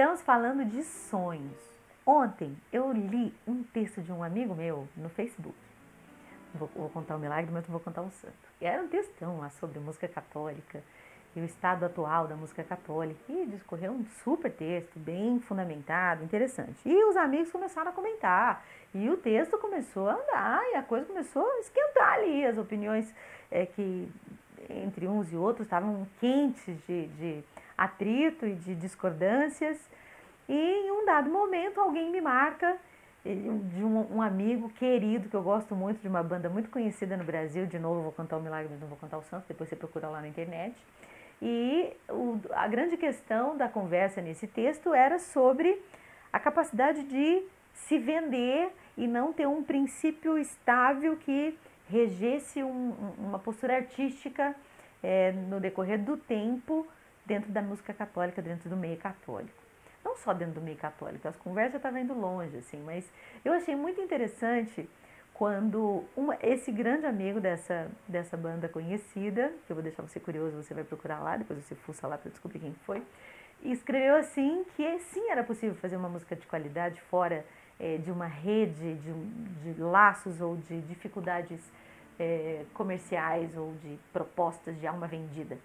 Estamos falando de sonhos. Ontem eu li um texto de um amigo meu no Facebook. Vou, vou contar o um milagre, mas não vou contar um santo. E era um textão lá sobre música católica e o estado atual da música católica. E discorreu um super texto, bem fundamentado, interessante. E os amigos começaram a comentar. E o texto começou a andar e a coisa começou a esquentar ali. As opiniões é, que entre uns e outros estavam quentes de, de atrito e de discordâncias. E em um dado momento alguém me marca de um, um, amigo querido que eu gosto muito, de uma banda muito conhecida no Brasil. De novo, vou contar o Milagre, mas não vou contar o Santo, depois você procura lá na internet. E o, a grande questão da conversa nesse texto era sobre a capacidade de se vender e não ter um princípio estável que regesse um, uma postura artística é, no decorrer do tempo dentro da música católica, dentro do meio católico. Não só dentro do meio católico, as conversas estavam indo longe, assim, mas eu achei muito interessante quando uma, esse grande amigo dessa, dessa banda conhecida, que eu vou deixar você curioso, você vai procurar lá, depois você fuça lá para descobrir quem foi, escreveu assim que sim era possível fazer uma música de qualidade fora é, de uma rede de, de, laços ou de dificuldades é, comerciais ou de propostas de alma vendida.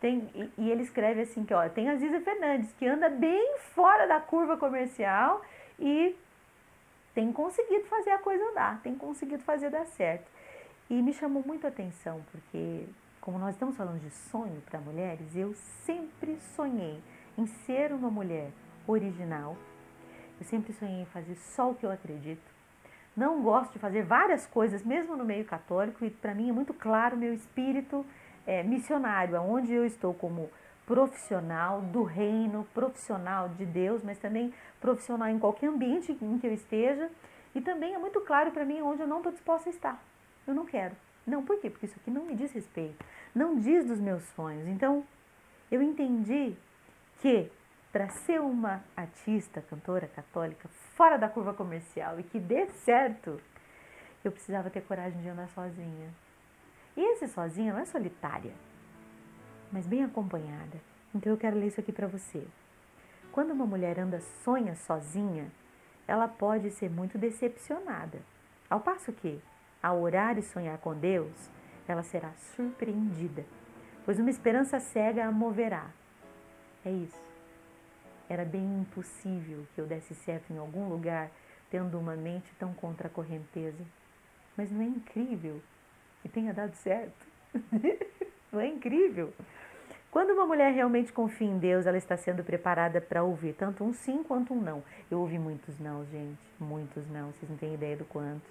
Tem, e, e, ele escreve assim que ó, tem a Ziza Fernandes, que anda bem fora da curva comercial e tem conseguido fazer a coisa andar, tem conseguido fazer dar certo. E me chamou muito a atenção, porque como nós estamos falando de sonho para mulheres, eu sempre sonhei em ser uma mulher original. Eu sempre sonhei em fazer só o que eu acredito. Não gosto de fazer várias coisas, mesmo no meio católico, e para mim é muito claro meu espírito é, missionário, aonde eu estou como profissional do reino, profissional de Deus, mas também profissional em qualquer ambiente em que eu esteja. E também é muito claro para mim onde eu não estou disposta a estar. Eu não quero. Não, por quê? Porque isso aqui não me diz respeito, não diz dos meus sonhos. Então, eu entendi que para ser uma artista, cantora católica, fora da curva comercial e que dê certo, eu precisava ter coragem de andar sozinha. Esse sozinha não é solitária, mas bem acompanhada. Então eu quero ler isso aqui para você. Quando uma mulher anda sonha sozinha, ela pode ser muito decepcionada. Ao passo que, ao orar e sonhar com Deus, ela será surpreendida, pois uma esperança cega a moverá. É isso. Era bem impossível que eu desse certo em algum lugar, tendo uma mente tão contra a correnteza. Mas não é incrível que tenha dado certo? não é incrível? Quando uma mulher realmente confia em Deus, ela está sendo preparada para ouvir tanto um sim quanto um não. Eu ouvi muitos não, gente, muitos não, vocês não têm ideia do quantos.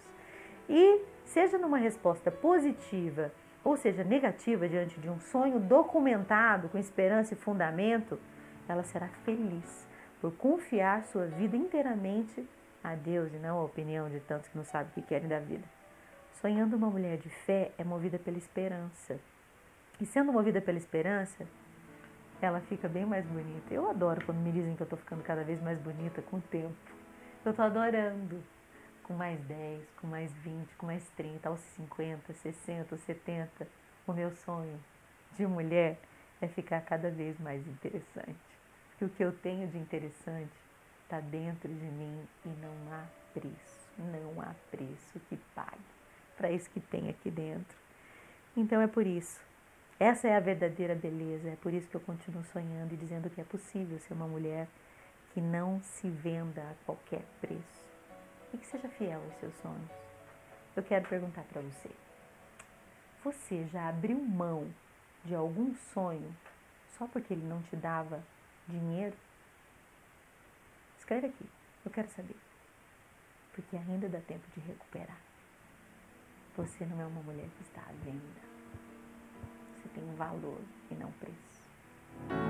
E seja numa resposta positiva ou seja negativa diante de um sonho documentado com esperança e fundamento, ela será feliz por confiar sua vida inteiramente a Deus e não à opinião de tantos que não sabem o que querem da vida. Sonhando uma mulher de fé é movida pela esperança. E sendo movida pela esperança, ela fica bem mais bonita. Eu adoro quando me dizem que eu estou ficando cada vez mais bonita com o tempo. Eu estou adorando. Com mais 10, com mais 20, com mais 30, aos 50, 60, 70. O meu sonho de mulher é ficar cada vez mais interessante. Porque o que eu tenho de interessante está dentro de mim e não há preço. Não há preço que pague para isso que tem aqui dentro. Então é por isso essa é a verdadeira beleza. É por isso que eu continuo sonhando e dizendo que é possível ser uma mulher que não se venda a qualquer preço e que seja fiel aos seus sonhos. Eu quero perguntar para você: você já abriu mão de algum sonho só porque ele não te dava dinheiro? Escreve aqui, eu quero saber. Porque ainda dá tempo de recuperar. Você não é uma mulher que está à venda. Você tem um valor e não preço.